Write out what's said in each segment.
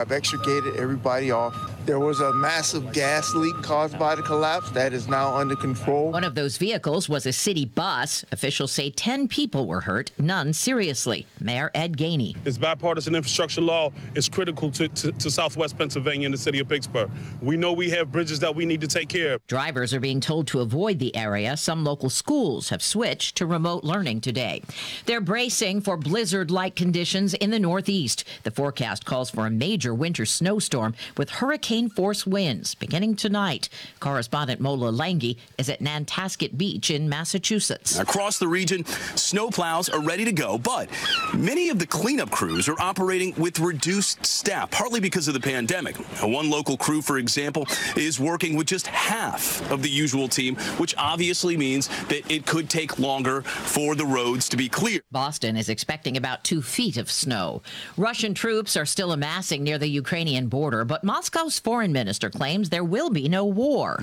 I've extricated everybody off. There was a massive gas leak caused by the collapse that is now under control. One of those vehicles was a city bus. Officials say 10 people were hurt, none seriously. Mayor Ed Gainey. This bipartisan infrastructure law is critical to, to, to Southwest Pennsylvania and the city of Pittsburgh. We know we have bridges that we need to take care of. Drivers are being told to avoid the area. Some local schools have switched to remote learning today. They're bracing for blizzard like conditions in the Northeast. The forecast calls for a major winter snowstorm with hurricane force winds beginning tonight. Correspondent Mola Lenghi is at Nantasket Beach in Massachusetts. Across the region, snowplows are ready to go, but many of the cleanup crews are operating with reduced staff, partly because of the pandemic. One local crew, for example, is working with just half of the usual team, which obviously means that it could take longer for the roads to be clear. Boston is expecting about two feet of snow. Russian troops are still amassing near the Ukrainian border, but Moscow's foreign minister claims there will be no war.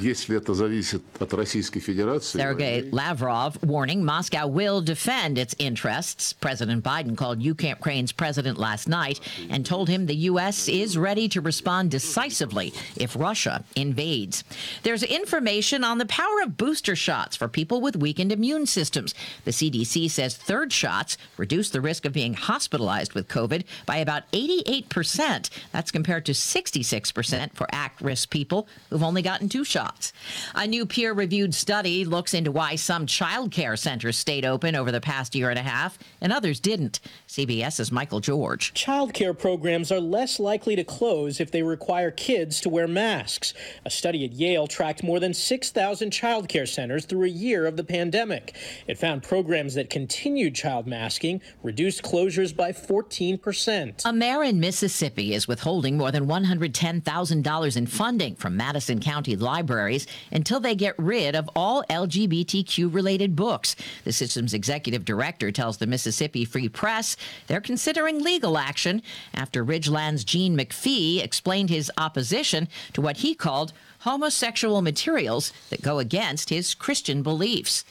Sergei Lavrov warning Moscow will defend its interests. President Biden called Ukraine's president last night and told him the U.S. is ready to respond decisively if Russia invades. There's information on the power of booster shots for people with weakened immune systems. The CDC says third shots reduce the risk of being hospitalized with COVID by about 88%. That's compared to 66% for at risk people who've only gotten two shots. A new peer reviewed study looks into why some child care centers stayed open over the past year and a half and others didn't. CBS's Michael George. Child care programs are less likely to close if they require kids to wear masks. A study at Yale tracked more than 6,000 child care centers through a year of the pandemic. It found programs that continued child masking reduced closures by 14%. A mayor in Mississippi is withholding more than $110,000 in funding from Madison County libraries until they get rid of all LGBTQ related books. The system's executive director tells the Mississippi Free Press they're considering legal action after Ridgeland's Gene McGee explained his opposition to what he called homosexual materials that go against his Christian beliefs.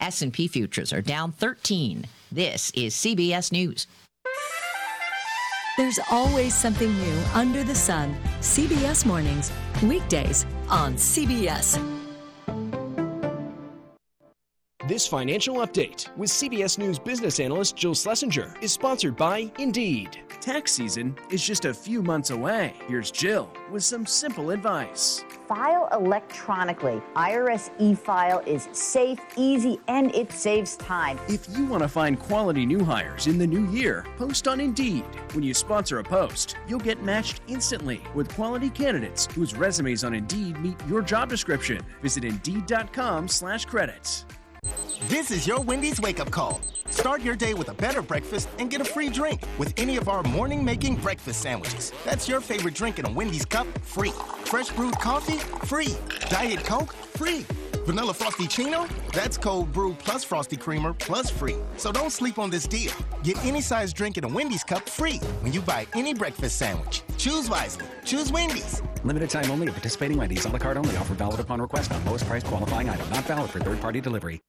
S&P futures are down 13. This is CBS News. There's always something new under the sun. CBS Mornings, weekdays on CBS. This financial update with CBS News business analyst Jill Schlesinger is sponsored by Indeed. Tax season is just a few months away. Here's Jill with some simple advice. File electronically. IRS e file is safe, easy, and it saves time. If you want to find quality new hires in the new year, post on Indeed. When you sponsor a post, you'll get matched instantly with quality candidates whose resumes on Indeed meet your job description. Visit Indeed.com/slash credits. This is your Wendy's wake up call. Start your day with a better breakfast and get a free drink with any of our morning making breakfast sandwiches. That's your favorite drink in a Wendy's cup, free. Fresh brewed coffee, free. Diet Coke, free. Vanilla Frosty-ccino, that's cold brew plus Frosty Creamer plus free. So don't sleep on this deal. Get any size drink in a Wendy's cup free when you buy any breakfast sandwich. Choose wisely. Choose Wendy's. Limited time only at participating Wendy's. A la carte only. Offer valid upon request on lowest price qualifying item. Not valid for third party delivery.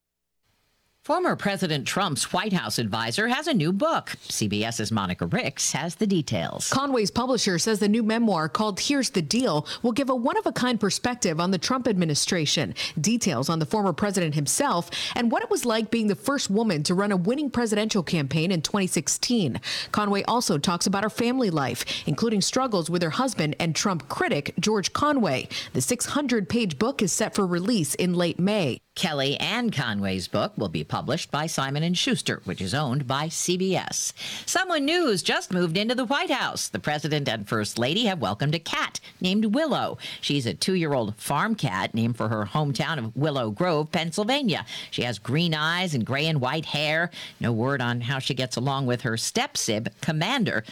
Former President Trump's White House advisor has a new book. CBS's Monica Ricks has the details. Conway's publisher says the new memoir called Here's the Deal will give a one of a kind perspective on the Trump administration, details on the former president himself, and what it was like being the first woman to run a winning presidential campaign in 2016. Conway also talks about her family life, including struggles with her husband and Trump critic, George Conway. The 600 page book is set for release in late May. Kellyanne Conway's book will be published by Simon & Schuster, which is owned by CBS. Someone new has just moved into the White House. The president and first lady have welcomed a cat named Willow. She's a 2-year-old farm cat named for her hometown of Willow Grove, Pennsylvania. She has green eyes and gray and white hair. No word on how she gets along with her step-sib, Commander.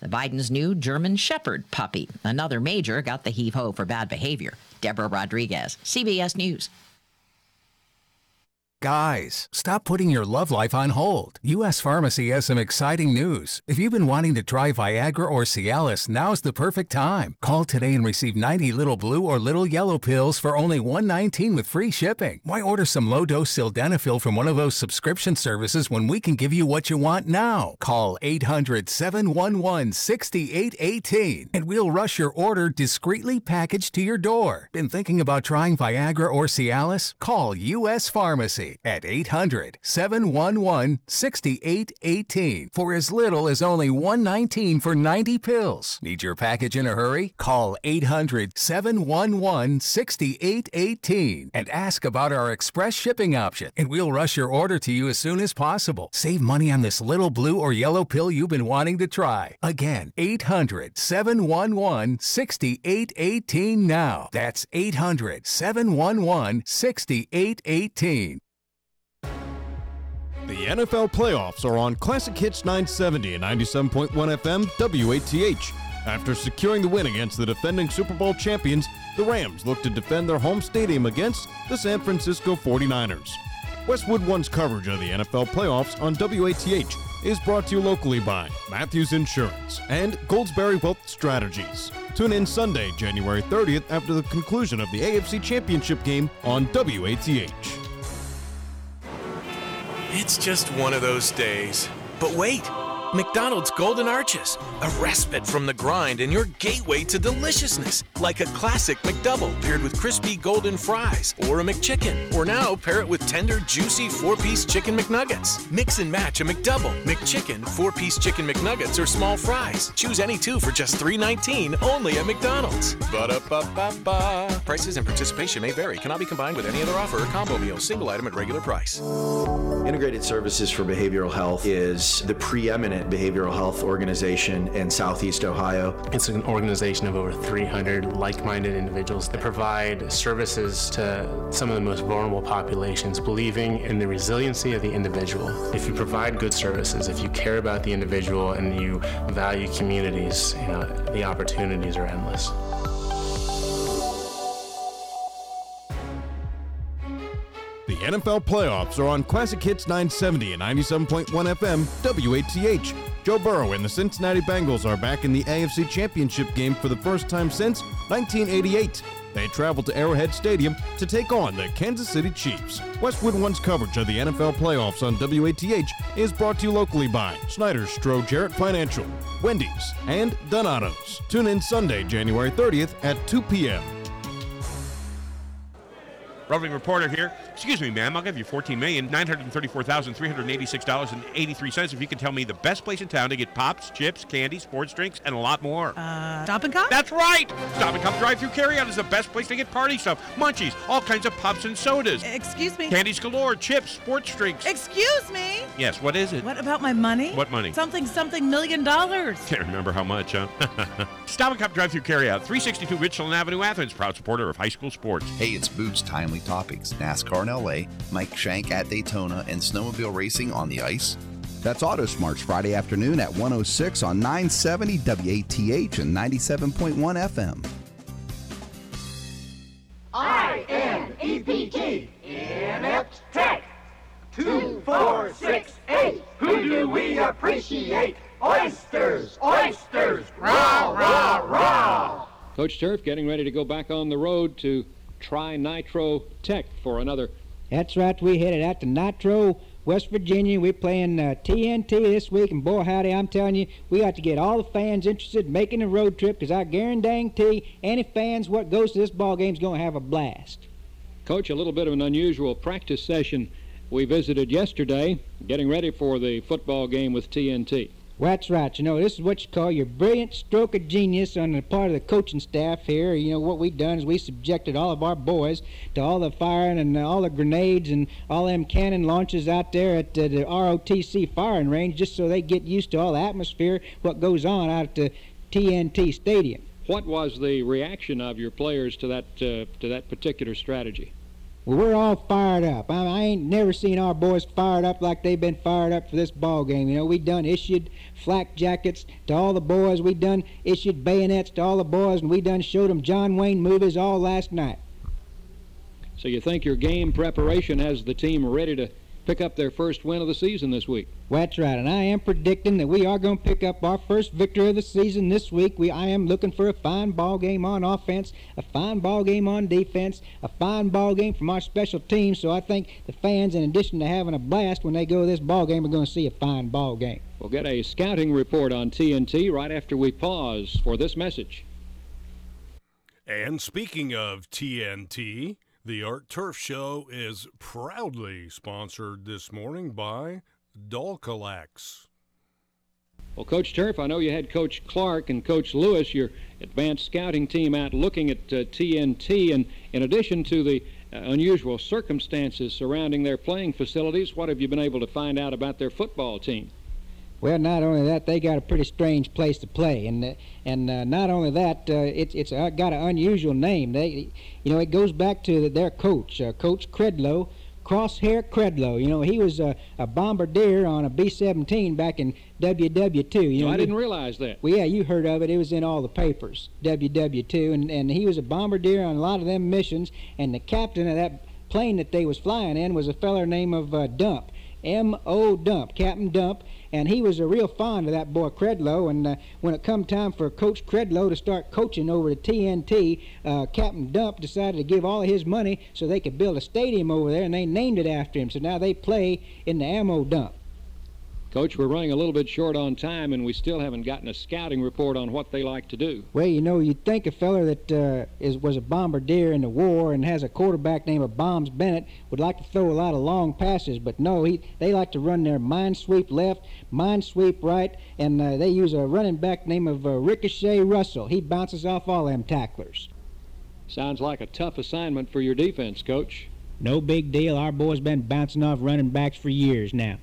The Biden's new German Shepherd puppy. Another major got the heave-ho for bad behavior. Deborah Rodriguez, CBS News. Guys, stop putting your love life on hold. U.S. Pharmacy has some exciting news. If you've been wanting to try Viagra or Cialis, now's the perfect time. Call today and receive 90 little blue or little yellow pills for only 119 with free shipping. Why order some low dose sildenafil from one of those subscription services when we can give you what you want now? Call 800 711 6818 and we'll rush your order discreetly packaged to your door. Been thinking about trying Viagra or Cialis? Call U.S. Pharmacy at 800 711 6818 for as little as only 119 for 90 pills. Need your package in a hurry? Call 800 711 6818 and ask about our express shipping option, and we'll rush your order to you as soon as possible. Save money on this little blue or yellow pill you've been wanting to try. Again, 800 711 6818 now. That's 800 711 6818. The NFL playoffs are on Classic Hits 970 and 97.1 FM WATH. After securing the win against the defending Super Bowl champions, the Rams look to defend their home stadium against the San Francisco 49ers. Westwood One's coverage of the NFL playoffs on WATH is brought to you locally by Matthews Insurance and Goldsberry Wealth Strategies. Tune in Sunday, January 30th after the conclusion of the AFC Championship game on WATH. It's just one of those days. But wait! McDonald's Golden Arches, a respite from the grind and your gateway to deliciousness, like a classic McDouble paired with crispy golden fries, or a McChicken, or now pair it with tender, juicy four-piece chicken McNuggets. Mix and match a McDouble, McChicken, four-piece chicken McNuggets, or small fries. Choose any two for just $3.19 only at McDonald's. Ba-da-ba-ba-ba. Prices and participation may vary. Cannot be combined with any other offer or combo meal. Single item at regular price. Integrated Services for Behavioral Health is the preeminent behavioral health organization in Southeast Ohio. It's an organization of over 300 like minded individuals that provide services to some of the most vulnerable populations, believing in the resiliency of the individual. If you provide good services, if you care about the individual and you value communities, you know, the opportunities are endless. The NFL playoffs are on Classic Hits 970 and 97.1 FM WATH. Joe Burrow and the Cincinnati Bengals are back in the AFC Championship game for the first time since 1988. They travel to Arrowhead Stadium to take on the Kansas City Chiefs. Westwood One's coverage of the NFL playoffs on WATH is brought to you locally by Snyder's Stroh Jarrett Financial, Wendy's, and Donato's. Tune in Sunday, January 30th at 2 p.m. Roving reporter here. Excuse me, ma'am. I'll give you fourteen million nine hundred thirty-four thousand three hundred eighty-six dollars and eighty-three cents if you can tell me the best place in town to get pops, chips, candy, sports drinks, and a lot more. Uh, Stop and Cup? That's right. Stop and Cup drive-through carryout is the best place to get party stuff, munchies, all kinds of pops and sodas, Excuse me. candies galore, chips, sports drinks. Excuse me. Yes. What is it? What about my money? What money? Something, something million dollars. Can't remember how much, huh? Stop and Cup drive-through carryout, 362 Richland Avenue, Athens. Proud supporter of high school sports. Hey, it's Boots Timely Topics. NASCAR in LA, Mike Shank at Daytona, and snowmobile racing on the ice. That's Auto Smarts Friday afternoon at 106 on 970 WATH and 97.1 FM. I-N-E-P-T, Inept Tech. Two, four, six, eight. Who do we appreciate? Oysters, oysters, rah, rah, rah. Coach Turf getting ready to go back on the road to try Nitro Tech for another. That's right. We headed out to Nitro, West Virginia. We're playing uh, TNT this week, and boy, howdy, I'm telling you, we got to get all the fans interested in making a road trip because I guarantee any fans what goes to this ball game is going to have a blast. Coach, a little bit of an unusual practice session we visited yesterday, getting ready for the football game with TNT. Well, that's right. You know, this is what you call your brilliant stroke of genius on the part of the coaching staff here. You know, what we've done is we subjected all of our boys to all the firing and all the grenades and all them cannon launches out there at uh, the ROTC firing range just so they get used to all the atmosphere, what goes on out at the TNT Stadium. What was the reaction of your players to that uh, to that particular strategy? Well, we're all fired up. I, I ain't never seen our boys fired up like they've been fired up for this ball game. You know, we done issued flak jackets to all the boys. We done issued bayonets to all the boys, and we done showed them John Wayne movies all last night. So you think your game preparation has the team ready to pick up their first win of the season this week? That's right, and I am predicting that we are going to pick up our first victory of the season this week. We, I am looking for a fine ball game on offense, a fine ball game on defense, a fine ball game from our special teams. So I think the fans, in addition to having a blast when they go to this ball game, are going to see a fine ball game. We'll get a scouting report on TNT right after we pause for this message. And speaking of TNT, the Art Turf Show is proudly sponsored this morning by Dulcolax. Well, Coach Turf, I know you had Coach Clark and Coach Lewis, your advanced scouting team, out looking at uh, TNT. And in addition to the uh, unusual circumstances surrounding their playing facilities, what have you been able to find out about their football team? Well, not only that, they got a pretty strange place to play, and uh, and uh, not only that, uh, it's it's uh, got an unusual name. They, you know, it goes back to their coach, uh, Coach Credlow, Crosshair Credlow. You know, he was a, a bombardier on a B-17 back in WW2. You know, I didn't realize that. Well, yeah, you heard of it. It was in all the papers, WW2, and and he was a bombardier on a lot of them missions. And the captain of that plane that they was flying in was a feller named of uh, Dump. M.O. Dump, Captain Dump, and he was a real fond of that boy Credlow. And uh, when it come time for Coach Credlow to start coaching over at TNT, uh, Captain Dump decided to give all of his money so they could build a stadium over there, and they named it after him. So now they play in the Ammo Dump. Coach, we're running a little bit short on time, and we still haven't gotten a scouting report on what they like to do. Well, you know, you'd think a feller that uh, is was a bombardier in the war and has a quarterback named of Bombs Bennett would like to throw a lot of long passes, but no, he they like to run their mine sweep left, mine sweep right, and uh, they use a running back named of uh, Ricochet Russell. He bounces off all them tacklers. Sounds like a tough assignment for your defense, Coach. No big deal. Our boys been bouncing off running backs for years now.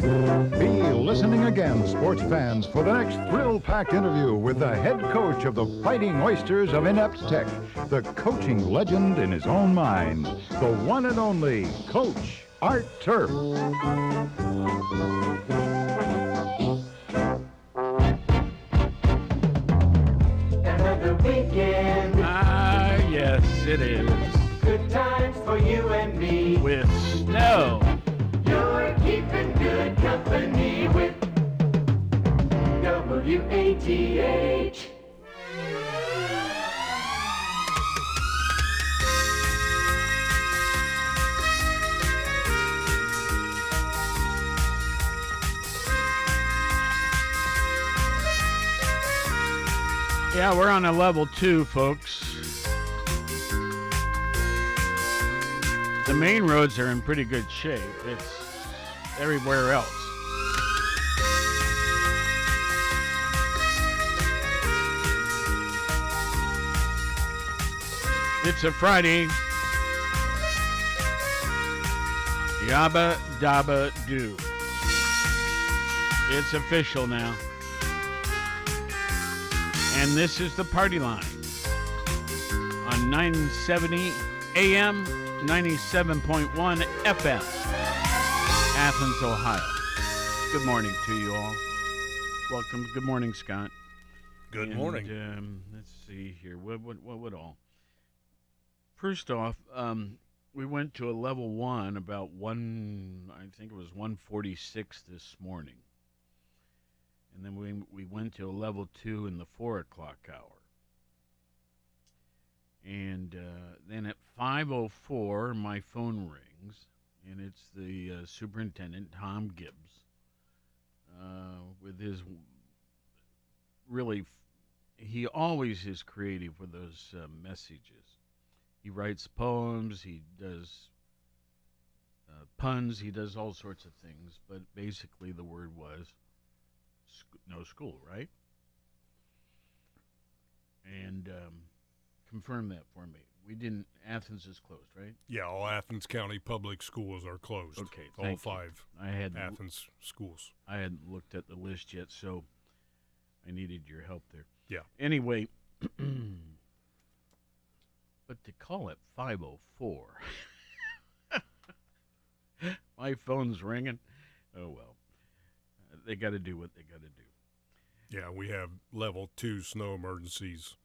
Be listening again, sports fans, for the next thrill-packed interview with the head coach of the Fighting Oysters of Inept Tech, the coaching legend in his own mind, the one and only Coach Art Turf. Another weekend. Ah, yes, it is. WATH. Yeah, we're on a level two, folks. The main roads are in pretty good shape. It's everywhere else. It's a Friday. Yabba dabba do. It's official now. And this is the party line on 970 AM, 97.1 FM, Athens, Ohio. Good morning to you all. Welcome. Good morning, Scott. Good And, morning. Um, let's see here. What, what, what would all? First off, um, we went to a level one about one. I think it was one forty six this morning, and then we we went to a level two in the four o'clock hour. And uh, then at five oh four, my phone rings, and it's the uh, superintendent Tom Gibbs uh, with his really. He always is creative with those uh, messages. He writes poems. He does uh, puns. He does all sorts of things. But basically, the word was sc- no school, right? And um, confirm that for me. We didn't. Athens is closed, right? Yeah, all Athens County public schools are closed. Okay, all thank you. five. I had Athens schools. I hadn't looked at the list yet, so I needed your help there. Yeah. Anyway, but to call it 504, my phone's ringing. Oh well, Uh, they got to do what they got to do. Yeah, we have level two snow emergencies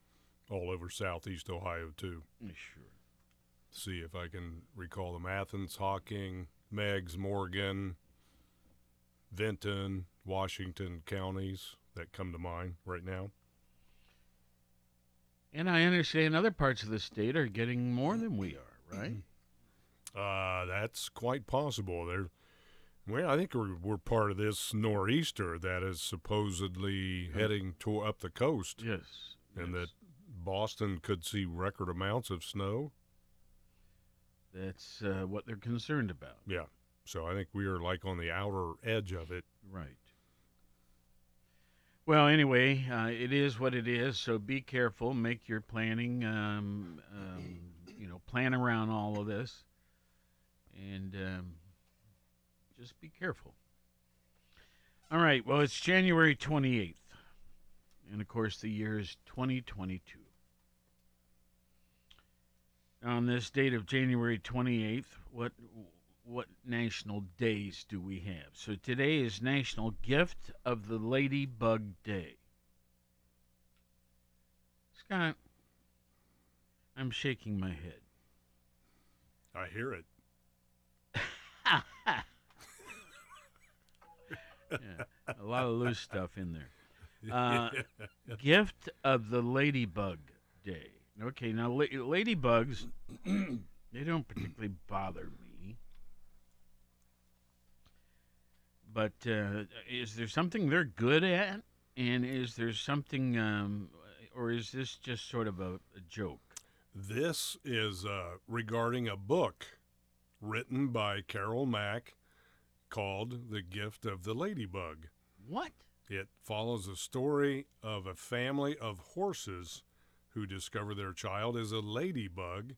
all over southeast Ohio too. Sure. see if I can recall them. Athens, Hocking, Meigs, Morgan, Vinton, Washington counties that come to mind right now. And I understand other parts of the state are getting more than we are, right? Uh, that's quite possible. There, well, I think we're, we're part of this nor'easter that is supposedly heading to up the coast. Yes, and that Boston could see record amounts of snow. That's uh, what they're concerned about. Yeah, so I think we are like on the outer edge of it. Right. Well, anyway, uh, it is what it is. So be careful. Make your planning. Um, um, you know, plan around all of this, and um, just be careful. All right. Well, it's January twenty eighth, and of course, the year is twenty twenty two. On this date of January twenty eighth, what what national days do we have? So today is National Gift of the Ladybug Day. Scott, I'm shaking my head. I hear it. yeah, a lot of loose stuff in there. Uh, gift of the Ladybug Day. Okay, now la- ladybugs, they don't particularly bother me. But uh, is there something they're good at? And is there something, um, or is this just sort of a, a joke? This is uh, regarding a book written by Carol Mack called The Gift of the Ladybug. What? It follows the story of a family of horses who discover their child is a ladybug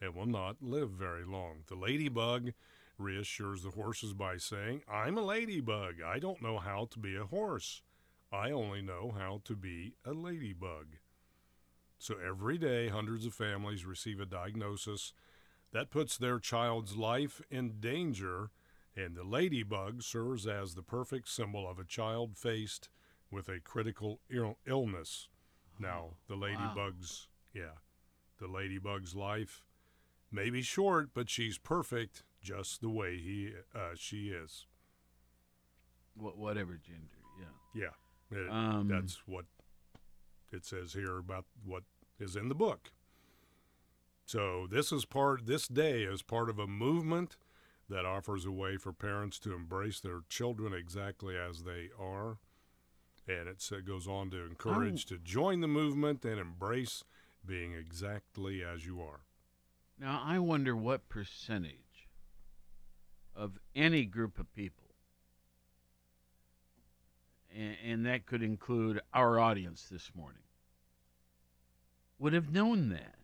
and will not live very long. The ladybug reassures the horses by saying, I'm a ladybug. I don't know how to be a horse. I only know how to be a ladybug. So every day, hundreds of families receive a diagnosis that puts their child's life in danger, and the ladybug serves as the perfect symbol of a child faced with a critical Ill- illness. Now, the ladybug's, yeah, the ladybug's life may be short, but she's perfect just the way he, uh, she is. Wh- whatever gender, yeah. Yeah, it- Um, that's what it says here about what is in the book. So this is part. This day is part of a movement that offers a way for parents to embrace their children exactly as they are, and it goes on to encourage to join the movement and embrace being exactly as you are. Now, I wonder what percentage of any group of people, and, and that could include our audience this morning, would have known that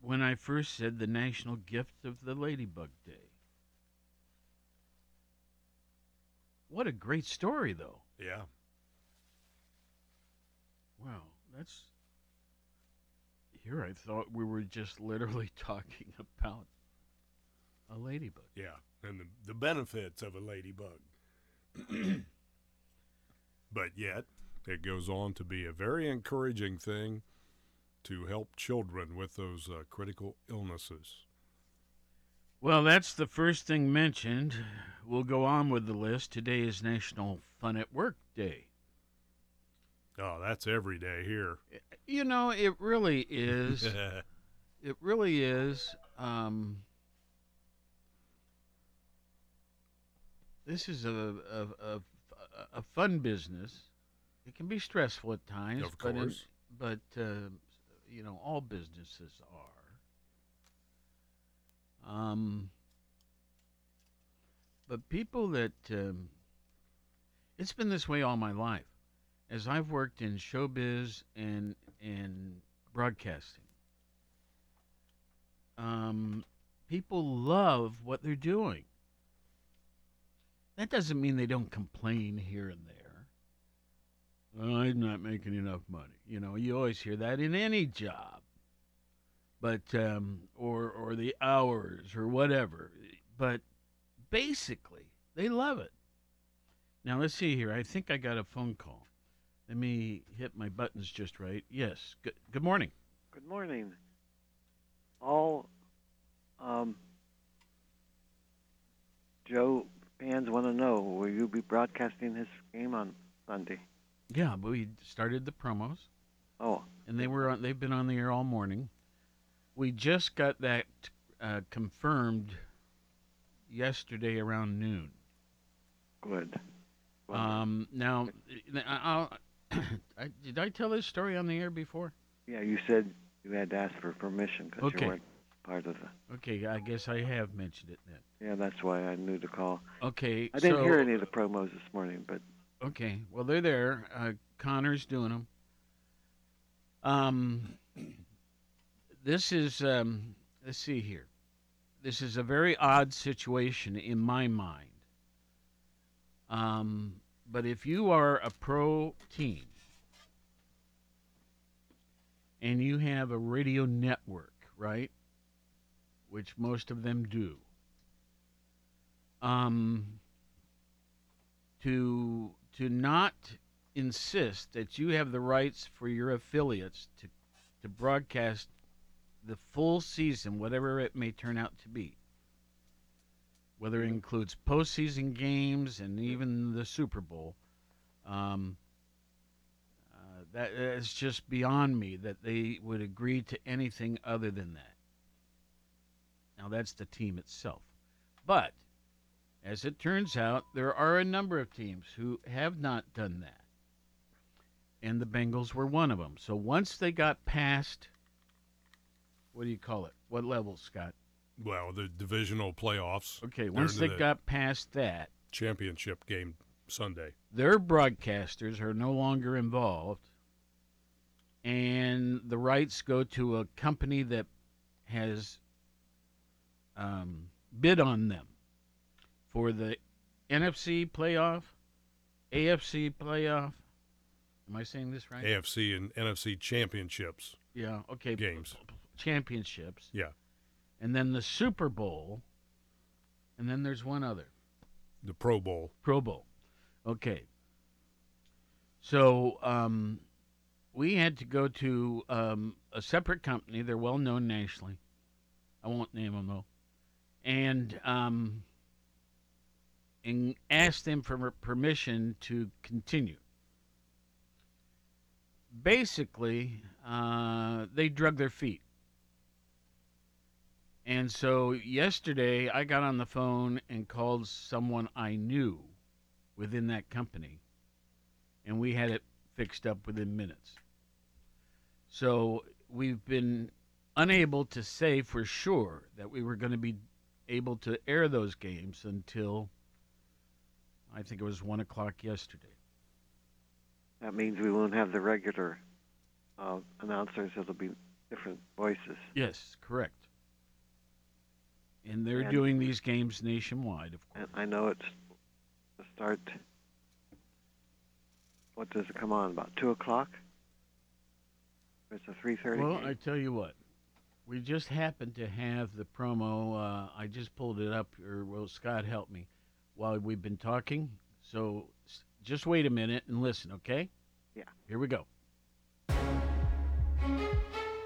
when I first said the national gift of the Ladybug Day. What a great story, though. Yeah. Wow, that's. Here I thought we were just literally talking about a ladybug. Yeah, and the, the benefits of a ladybug. but yet, it goes on to be a very encouraging thing to help children with those uh, critical illnesses. Well, that's the first thing mentioned. We'll go on with the list. Today is National Fun at Work Day. Oh, that's every day here. You know, it really is. it really is. Um, this is a, a, a, a fun business. It can be stressful at times, Of but course. but uh, you know, all businesses are. Um, but people that um, it's been this way all my life, as I've worked in showbiz and and broadcasting. Um, people love what they're doing. That doesn't mean they don't complain here and there. "Oh, I'm not making enough money. You know, you always hear that in any job. But um, or or the hours or whatever. But basically, they love it. Now let's see here. I think I got a phone call. Let me hit my buttons just right. Yes. Good, good morning. Good morning. All um, Joe fans want to know: Will you be broadcasting his game on Sunday? Yeah, but we started the promos. Oh. And they were on, they've been on the air all morning. We just got that uh, confirmed yesterday around noon. Good. Um, now, I'll, I, did I tell this story on the air before? Yeah, you said you had to ask for permission because Okay. you weren't part of the. Okay, I guess I have mentioned it then. Yeah, that's why I knew to call. Okay, I didn't so, hear any of the promos this morning, but Okay, well they're there. Uh, Connor's doing them. Um, this is um, let's see here. This is a very odd situation in my mind. Um, but if you are a pro team and you have a radio network, right, which most of them do, um, to to not insist that you have the rights for your affiliates to to broadcast the full season, whatever it may turn out to be, whether it includes postseason games and even the Super Bowl. Um, uh, that is just beyond me that they would agree to anything other than that. Now that's the team itself, but as it turns out, there are a number of teams who have not done that. And the Bengals were one of them. So once they got past, what do you call it? What level, Scott? Well, the divisional playoffs. Okay, once they the got past that, championship game Sunday. their broadcasters are no longer involved. And the rights go to a company that has um, bid on them for the NFC playoff, AFC playoff. Am I saying this right? AFC and NFC championships. Yeah, okay. Games. Championships. Yeah. And then the Super Bowl. And then there's one other. The Pro Bowl. Pro Bowl. Okay. So um, we had to go to um, a separate company. They're well known nationally. I won't name them though. And um, and ask them for permission to continue. Basically, uh, they drug their feet. And so yesterday, I got on the phone and called someone I knew within that company, and we had it fixed up within minutes. So we've been unable to say for sure that we were going to be able to air those games until I think it was one o'clock yesterday. that means we won't have the regular uh, announcers. It'll be different voices. Yes, correct. And they're And- doing these games nationwide, of course. And I know it's to start. What does it come on about two o'clock? It's a three thirty. Well, I tell you what, we just happened to have the promo. Uh, I just pulled it up, or well, Scott helped me while we've been talking. So just wait a minute and listen, okay? Yeah. Here we go.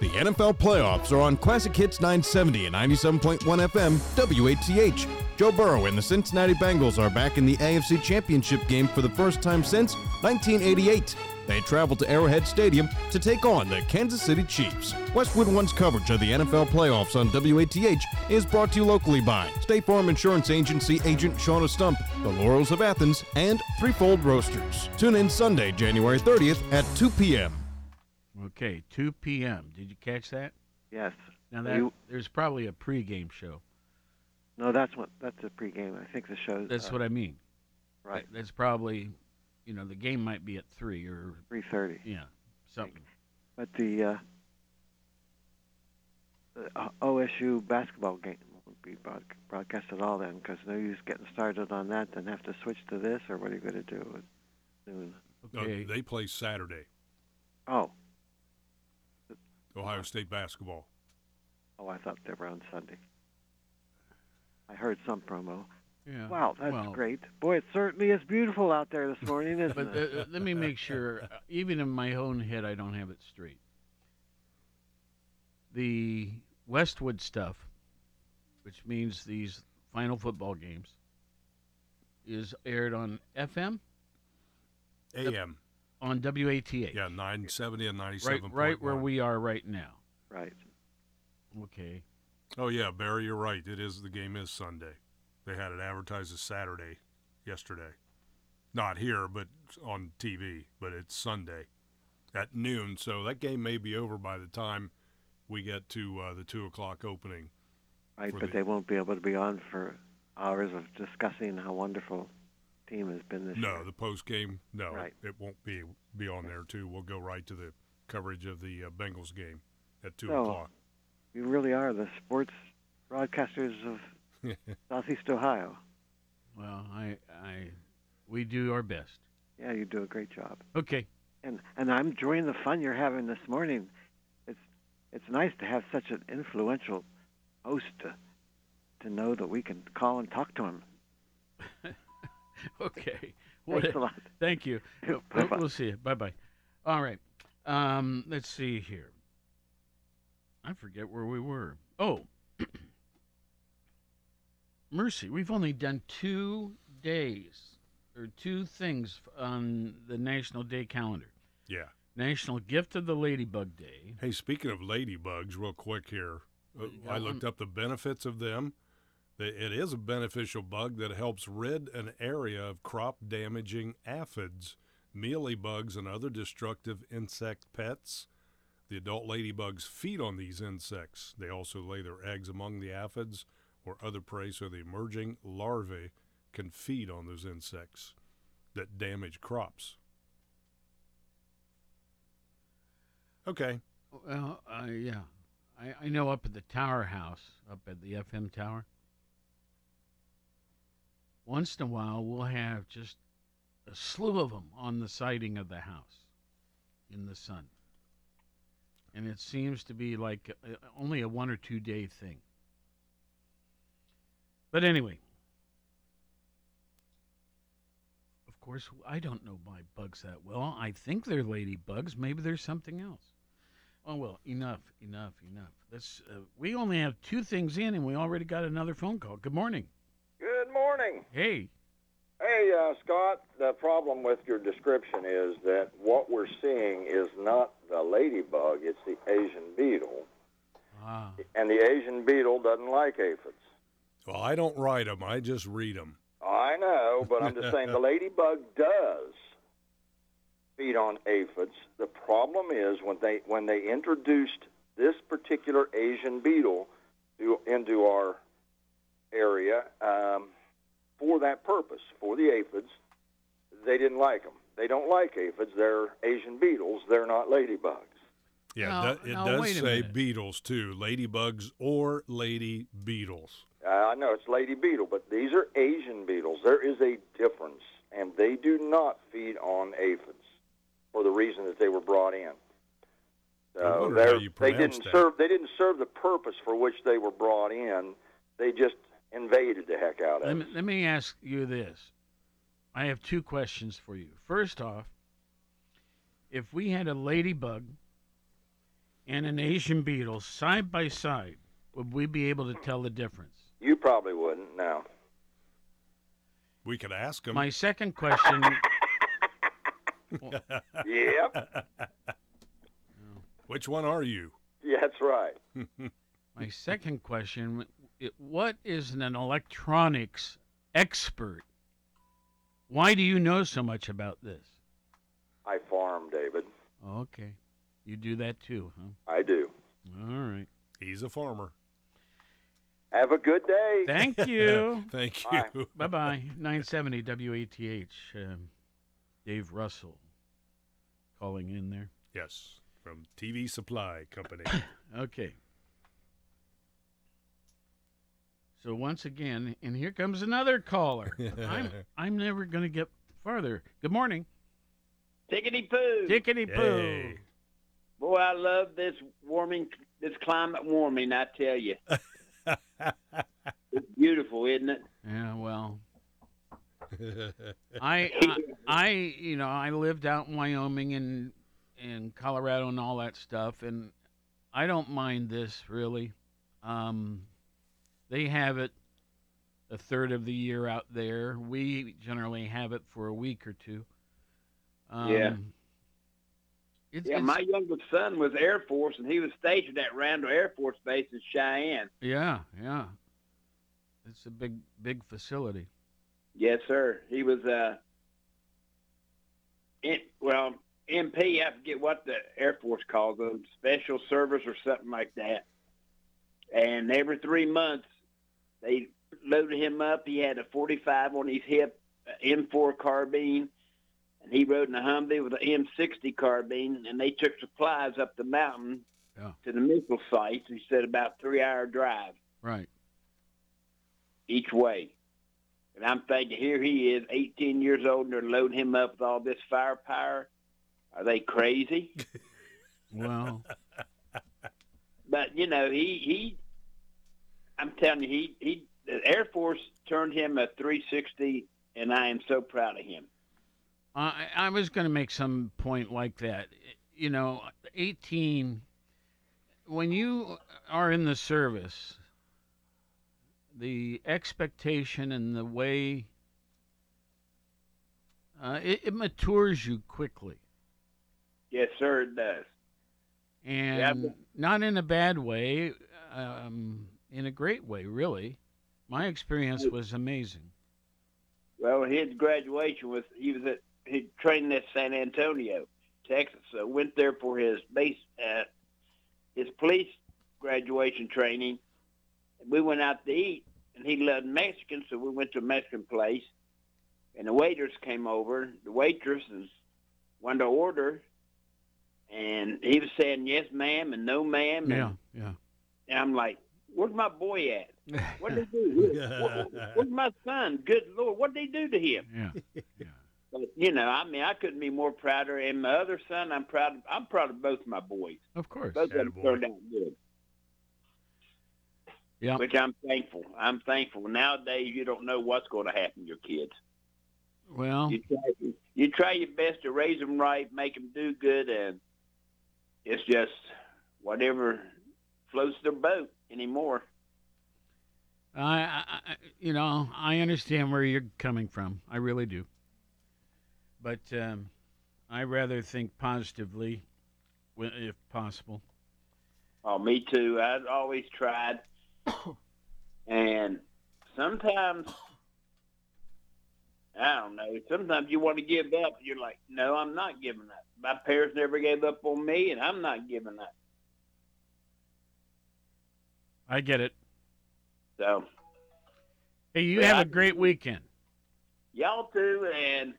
The NFL playoffs are on Classic Hits 970 and 97.1 FM WATH. Joe Burrow and the Cincinnati Bengals are back in the AFC Championship game for the first time since 1988. They travel to Arrowhead Stadium to take on the Kansas City Chiefs. Westwood One's coverage of the NFL playoffs on WATH is brought to you locally by State Farm Insurance Agency agent Shauna Stump, the Laurels of Athens, and Threefold Roasters. Tune in Sunday, January 30th at 2 p.m. Okay, 2 p.m. Did you catch that? Yes. Now that You- there's probably a pregame show. No, that's what that's a pregame. I think the show. That's uh, what I mean. Right. That's probably, you know, the game might be at three or three thirty. Yeah, something. But the, uh, the uh, OSU basketball game won't be broadcast at all then, because no use getting started on that. Then have to switch to this, or what are you going to do at noon? Uh, they play Saturday. Oh, Ohio State basketball. oh, I thought they were on Sunday. I heard some promo. Yeah. Wow, that's well- great. Boy, it certainly is beautiful out there this morning, isn't But it? uh, uh, let me make sure, uh, even in my own head, I don't have it straight. the Westwood stuff, which means these final football games, is aired on FM AM. On WATH. Yeah, 970 and 97. right, right where we are right now. Right. Okay. Oh yeah, Barry, you're right. It is the game is Sunday. They had it advertised as Saturday yesterday. Not here, but on TV. But it's Sunday at noon. So that game may be over by the time we get to uh, the two o'clock opening. Right, but the- they won't be able to be on for hours of discussing how wonderful the team has been this year. No, the post game. No, Right. it won't be be on there too. We'll go right to the coverage of the uh, Bengals game at two No. o'clock. You really are the sports broadcasters of Southeast Ohio. Well, I, I, we do our best. Yeah, you do a great job. Okay. And and I'm enjoying the fun you're having this morning. It's it's nice to have such an influential host to to know that we can call and talk to him. okay. Thanks a lot. Thank you. We'll- Bye-bye. We'll see you. Bye bye. All right. Um, let's see here. I forget where we were. Oh, Mercy. We've only done two days or two things on the National Day calendar. Yeah. National Gift of the Ladybug Day. Hey, speaking of ladybugs, real quick here, uh, I looked one? up the benefits of them. It is a beneficial bug that helps rid an area of crop damaging aphids, mealybugs, and other destructive insect pets. The adult ladybugs feed on these insects. They also lay their eggs among the aphids or other prey, so the emerging larvae can feed on those insects that damage crops. Okay. Well, uh, yeah. I, I know up at the Tower House, up at the FM Tower, once in a while we'll have just a slew of them on the siding of the house in the sun. And it seems to be like uh, only a one or two day thing. But anyway, of course, I don't know my bugs that well. I think they're ladybugs. Maybe there's something else. Oh well, enough, enough, enough. Let's. Uh, we only have two things in, and we already got another phone call. Good morning. Good morning. Hey. Hey, uh, Scott, the problem with your description is that what we're seeing is not the ladybug, it's the Asian beetle. Ah. And the Asian beetle doesn't like aphids. Well, I don't write them. I just read them. I know, but I'm just saying the ladybug does feed on aphids. The problem is when they when they introduced this particular Asian beetle to, into our area um, for that purpose, for the aphids, they didn't like them. They don't like aphids. They're Asian beetles. They're not ladybugs. Yeah, Now- that- it now, does say minute. beetles too, ladybugs or lady beetles. Uh, I know it's lady beetle, but these are Asian beetles. There is a difference, and they do not feed on aphids for the reason that they were brought in. So wonder how they're- you they didn't that. serve. They didn't serve the purpose for which they were brought in. They just invaded the heck out of Let it. me, let me ask you this. I have two questions for you. First off, if we had a ladybug and an Asian beetle side by side, would we be able to tell the difference? You probably wouldn't. No. We could ask them. My second question. Yep. Which one are you? Yeah, that's right. My second question: it- What is an electronics expert? Why do you know so much about this? I farm, David. Okay, you do that too, huh? I do. All right. He's a farmer. Have a good day. Thank you. Thank you. Bye bye. 970 WATH. Um, Dave Russell calling in there. Yes, from TV Supply Company. Okay. So once again, and here comes another caller. I'm I'm never going to get farther. Good morning. Tickety poo. Tickety poo. Boy, I love this warming, this climate warming. I tell you, it's beautiful, isn't it? Yeah, well, I, I I you know I lived out in Wyoming and and Colorado and all that stuff, and I don't mind this really. Um, they have it a third of the year out there. We generally have it for a week or two. Um, Yeah. It's, yeah, it's- my youngest son was Air Force, and he was stationed at Randall Air Force Base in Cheyenne. Yeah, yeah. It's a big, big facility. Yes, sir. He was uh, in, well MP. I forget what the Air Force calls them, Special Service or something like that. And every three months, they loaded him up. He had a 45 on his hip, M4 carbine, and he rode in a Humvee with an M60 carbine. And they took supplies up the mountain Yeah. to the missile sites. He said about three-hour drive Right. each way. And I'm thinking, here he is, 18 years old, and they're loading him up with all this firepower. Are they crazy? Well, but you know, he he. I'm telling you, he he. The Air Force turned him a 360, and I am so proud of him. I, I was going to make some point like that. You know, 18, when you are in the service, the expectation and the way uh, it, it matures you quickly. Yes, sir, it does. And but- not in a bad way, um, in a great way, really. My experience was amazing. Well, his graduation was he was at he trained at San Antonio, Texas. So went there for his base uh, his police graduation training. We went out to eat, and he loved Mexican, so we went to a Mexican place. And the waiters came over, the waitress, and wanted to order. And he was saying yes, ma'am, and no, ma'am. Yeah, yeah. and I'm like, where's my boy at? What did they do? Where- where's my son? Good Lord, what did they do to him? Yeah. But, you know, I mean, I couldn't be more prouder. And my other son, I'm proud. Of, I'm proud of both my boys. Of course. Both of them turned out good. Yeah. Which I'm thankful. I'm thankful. Nowadays, you don't know what's going to happen to your kids. Well, You try, you try your best to raise them right, make them do good, and it's just whatever floats their boat anymore. I, I, I- you know, I understand where you're coming from. I really do. But um, I rather think positively, if possible. Oh, me too. I've always tried, and sometimes I don't know. Sometimes you want to give up. You're like, no, I'm not giving up. My parents never gave up on me, and I'm not giving up. I get it. So Hey, you have I- a great weekend. y'all too, and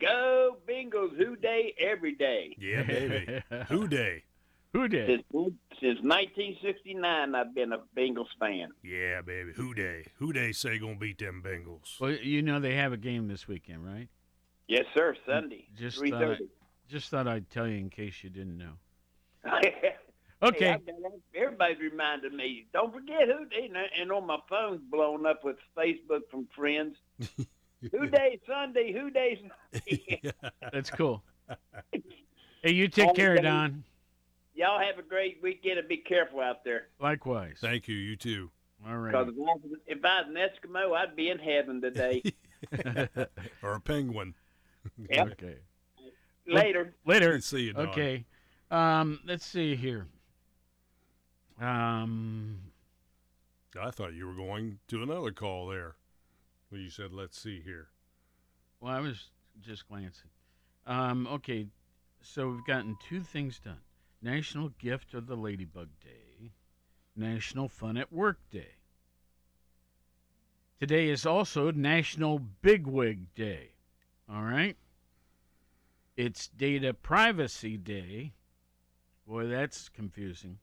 go Bengals! Who Dey every day. Yeah, baby. Who Dey? Who Dey? Since, since 1969, I've been a Bengals fan. Yeah, baby. Who Dey? Who Dey say gonna beat them Bengals? Well, you know they have a game this weekend, right? Yes, sir. Sunday, Just three thought I, just thought I'd tell you in case you didn't know. Hey, Okay. I've everybody's reminded me. Don't forget who dey, and on my phone's blown up with Facebook from friends. who dey Sunday? Who Dey? Sunday? That's cool. Hey, you take care, Okay. Don. Y'all have a great weekend and be careful out there. Likewise. Thank you. You too. All right. Because if, I was- if I was an Eskimo, I'd be in heaven today. or a penguin. Yep. Okay. Later. Later. See you, Don. Okay. Um, let's see here. Um, I thought you were going to another call there. Well, you said, "Let's see here." well, I was just glancing. Um, okay, so we've gotten two things done: National Gift of the Ladybug Day, National Fun at Work Day. Today is also National Bigwig Day. All right. It's Data Privacy Day. Boy, that's confusing.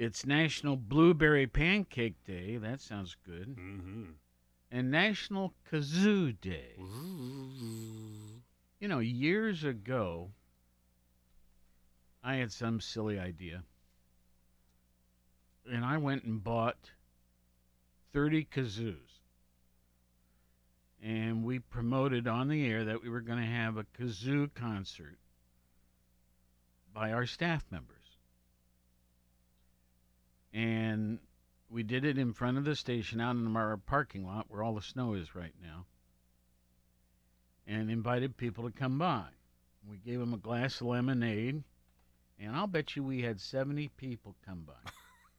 It's National Blueberry Pancake Day. That sounds good. Mm-hmm. And National Kazoo Day. You know, years ago, I had some silly idea. And I went and bought 30 kazoos. And we promoted on the air that we were going to have a kazoo concert by our staff members. And we did it in front of the station out in our parking lot where all the snow is right now, and invited people to come by. We gave them a glass of lemonade, and I'll bet you we had 70 people come by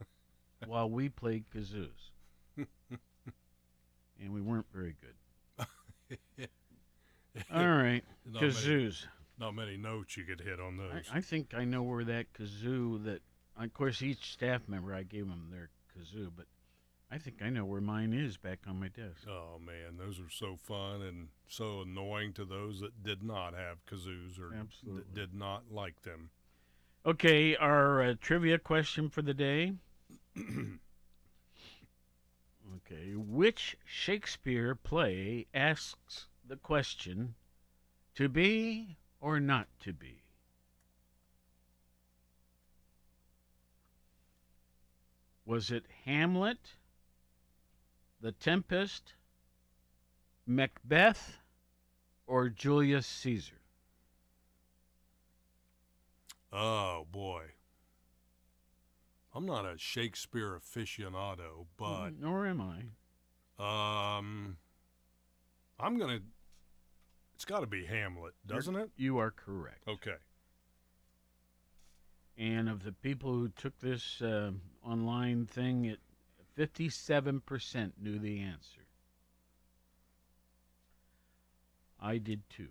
while we played kazoos. and we weren't very good. All right, Not many- kazoos. Not many notes you could hit on those. I, I think I know where that kazoo that, of course, each staff member I gave them their kazoo, but I think I know where mine is back on my desk. Oh man, those are so fun and so annoying to those that did not have kazoos or d- did not like them. Okay, our uh, trivia question for the day. okay, which Shakespeare play asks the question, to be or not to be? Was it Hamlet, The Tempest, Macbeth, or Julius Caesar? Oh boy. I'm not a Shakespeare aficionado, but Nor am I. um I'm going to It's got to be Hamlet, doesn't it? You are correct. Okay. And of the people who took this uh, online thing, it 57% knew the answer. I did too.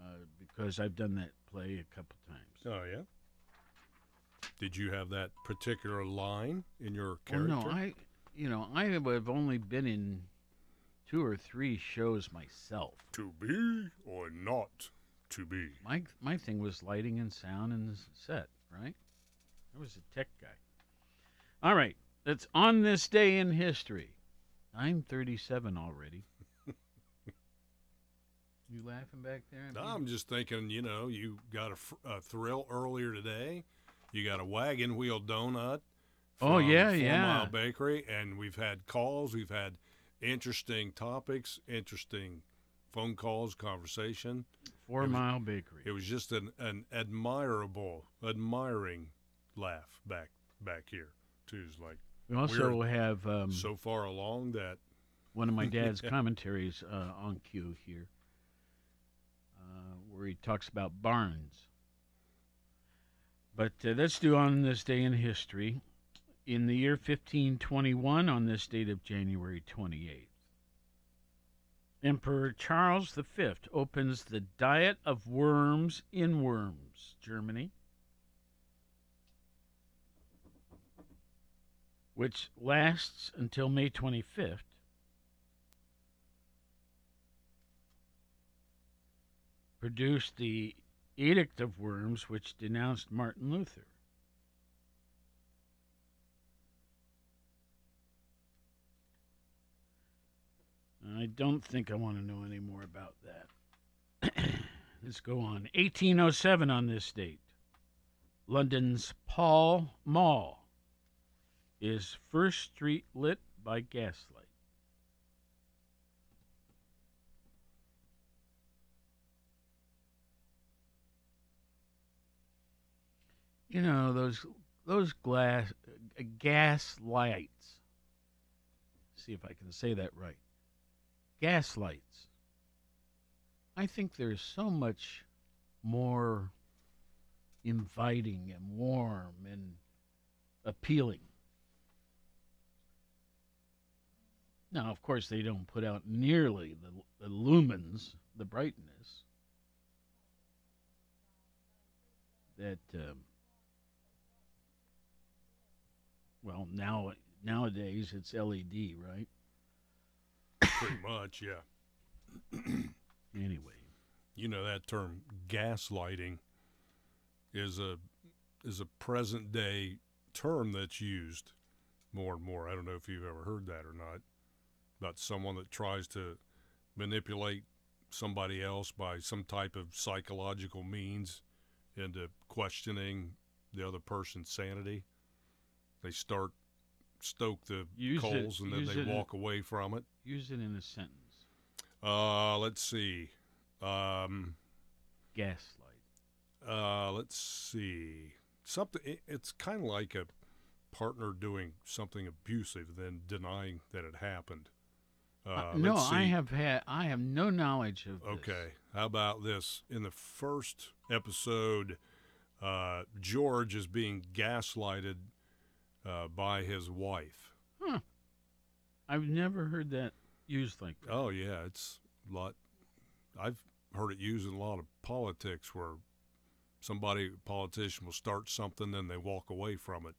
Uh, because I've done that play a couple times. Oh yeah. Did you have that particular line in your Well, character? no, I, you know, I have only been in two or three shows myself. To be or not to be. My my thing was lighting and sound and set, right? I was a tech guy. All right, that's on this day in history. I'm 37 already. you laughing back there? No. I'm just thinking, you know, you got a, fr- a thrill earlier today. You got a wagon wheel donut. Oh, from yeah, Four yeah. Mile Bakery, and we've had calls. We've had interesting topics, interesting phone calls, conversation. Four was- Mile Bakery. It was just an, an admirable, admiring laugh back back here too. It's like We also have um, so far along that one of my dad's commentaries uh, on cue here, uh, where he talks about barns. But uh, let's do on this day in history. In the year 1521, on this date of January 28th, Emperor Charles V opens the Diet of Worms in Worms, Germany, which lasts until May 25th. Produced the Edict of Worms, which denounced Martin Luther. I don't think I want to know any more about that. Let's go on. 1807 on this date. London's Pall Mall is first street lit by gaslight. You know those those glass uh, gas lights. See if I can say that right. Gas lights. I think there's so much more inviting and warm and appealing. Now, of course, they don't put out nearly the, the lumens, the brightness that. Um, well, now nowadays it's LED, right? Pretty much, yeah. Anyway, you know that term gaslighting is a is a present day term that's used more and more. I don't know if you've ever heard that or not. About someone that tries to manipulate somebody else by some type of psychological means into questioning the other person's sanity. They start stoke the Use it- coals and then they it in- walk away from it. use it in a sentence. Uh, let's see. Um, Gaslight. uh, let's see. Something. it- It's kind of like a partner doing something abusive then denying that it happened. Uh, Uh, no, I have had. I have no knowledge of. this. Okay. How about this? In the first episode, uh, George is being gaslighted uh, by his wife. Huh. I've never heard that used like that. Oh yeah, it's a lot. I've heard it used in a lot of politics where somebody politician will start something then they walk away from it,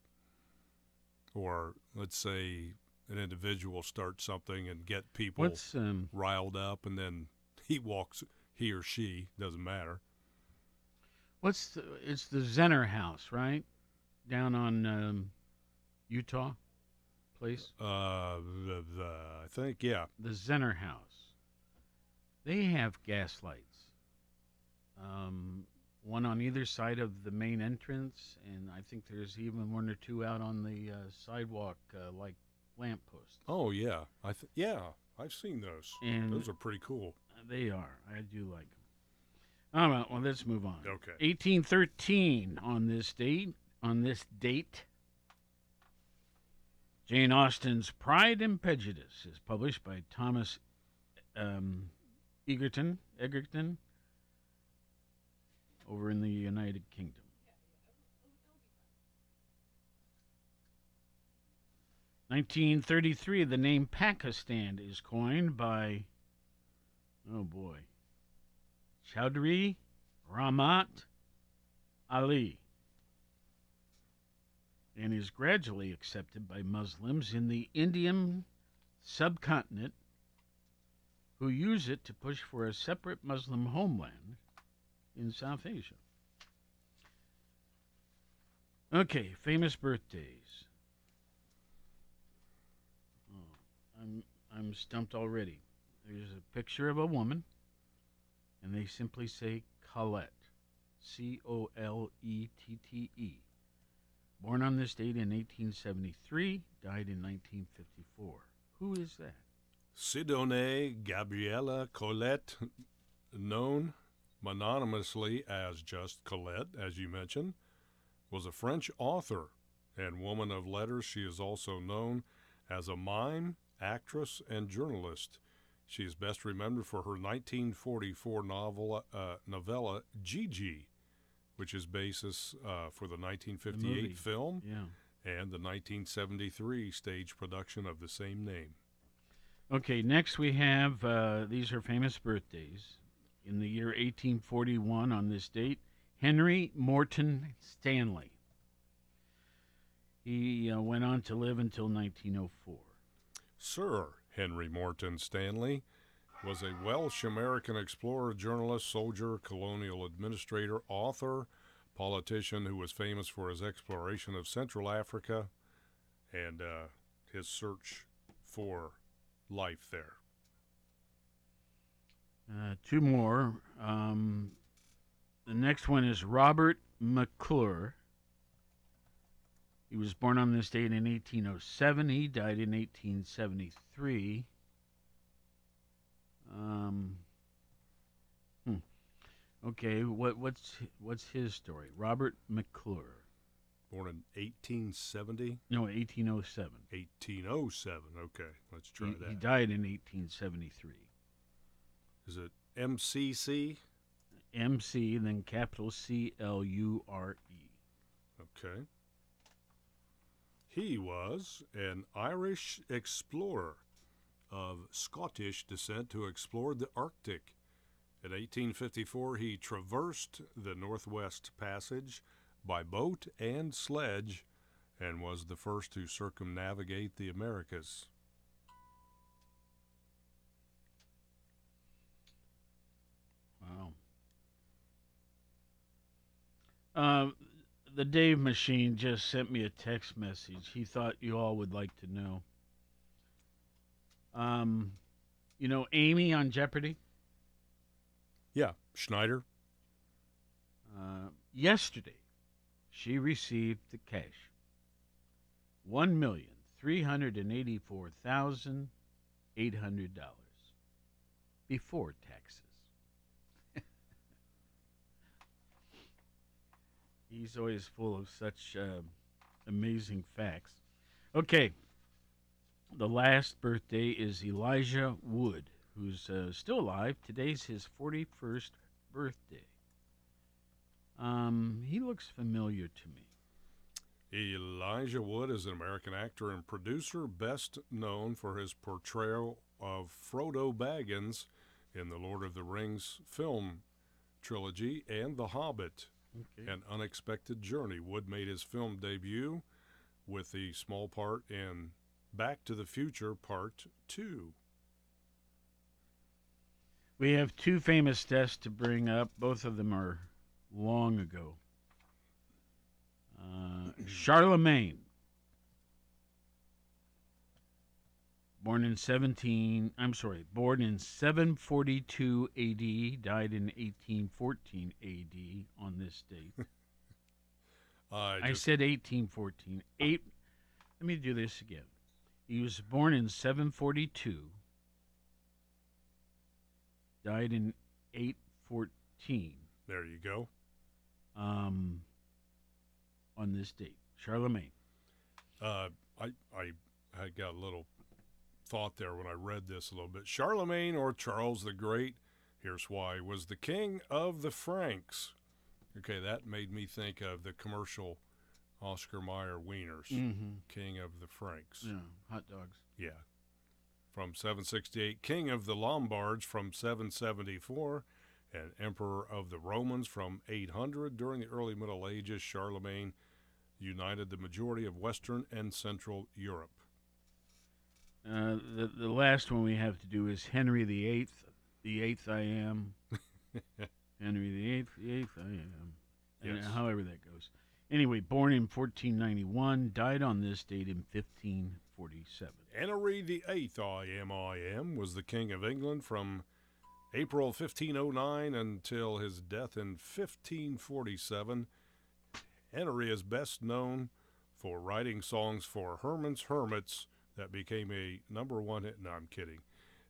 or let's say an individual starts something and get people um, riled up, and then he walks, he or she doesn't matter. What's the? It's the Zenner House, right? Down on um, Utah place. Uh, the, the, I think yeah. The Zenner House. They have gas lights. Um, one on either side of the main entrance, and I think there's even one or two out on the uh, sidewalk, uh, like lampposts. Oh yeah, I th- yeah, I've seen those. And- those are pretty cool. They are. I do like them. All right. Well, let's move on. Okay. 1813 on this date. On this date, Jane Austen's Pride and Prejudice is published by Thomas um, Egerton. Egerton. Over in the United Kingdom. Nineteen thirty-three. The name Pakistan is coined by. Oh boy. Chowdhury Rahmat Ali and is gradually accepted by Muslims in the Indian subcontinent who use it to push for a separate Muslim homeland in South Asia. Okay, famous birthdays. Oh, I'm I'm stumped already. There's a picture of a woman and they simply say Colette. C O L E T T E. Born on this date in 1873, died in 1954. Who is that? Sidonie Gabriella Colette, known mononymously as just Colette, as you mentioned, was a French author and woman of letters. She is also known as a mime, actress, and journalist. She is best remembered for her 1944 novel, uh, novella Gigi, which is basis uh, for the movie. 1958 film Yeah. and the 1973 stage production of the same name. Okay, next we have uh, these are famous birthdays. In the year 1841, on this date, Henry Morton Stanley. He uh, went on to live until 1904. Sir Henry Morton Stanley was a Welsh American explorer, journalist, soldier, colonial administrator, author, politician who was famous for his exploration of Central Africa and uh, his search for life there. Uh, two more. Um, the next one is Robert McClure. He was born on this date in 1807. He died in 1873. Um, hmm. Okay, what what's what's his story? Robert McClure. Born in 1870? No, 1807. 1807. Okay, let's try He, that. he died in 1873. Is it MCC? MC, then capital C L U R E. Okay. He was an Irish explorer of Scottish descent who explored the Arctic. In 1854, he traversed the Northwest Passage by boat and sledge and was the first to circumnavigate the Americas. Wow. Uh, the Dave Machine just sent me a text message. He thought you all would like to know. Um, you know Amy on Jeopardy? Yeah, Schneider. Uh, yesterday, she received the cash. One million three hundred and eighty-four thousand eight hundred dollars before taxes. He's always full of such uh, amazing facts. Okay. The last birthday is Elijah Wood, who's uh, still alive. Today's his 41st birthday. Um, he looks familiar to me. Elijah Wood is an American actor and producer, best known for his portrayal of Frodo Baggins in the Lord of the Rings film trilogy and The Hobbit. Okay. An Unexpected Journey. Wood made his film debut with the small part in Back to the Future Part 2. We have two famous deaths to bring up. Both of them are long ago. Uh, Charlemagne, born in 17, I'm sorry, born in 742 AD, died in 1814 AD on this date. I I said 1814. Eight. Let me do this again. He was born in 742. Died in 814. There you go. Um, on this date, Charlemagne. Uh, I, I I got a little thought there when I read this a little bit. Charlemagne or Charles the Great, here's why, was the king of the Franks. Okay, that made me think of the commercial Oscar Mayer wieners, Mhm. king of the Franks. Yeah, hot dogs. Yeah. From 768, king of the Lombards from 774, and emperor of the Romans from 800. During the early Middle Ages, Charlemagne united the majority of Western and Central Europe. Uh, the the last one we have to do is Henry the Eighth. The eighth I am. Henry the Eighth. The eighth I am. And Yes. however that goes. Anyway, born in 1491, died on this date in 1547. Henry Eighth, I am, I am, was the king of England from April 1509 until his death in 1547. Henry is best known for writing songs for Herman's Hermits that became a number one hit. No, I'm kidding.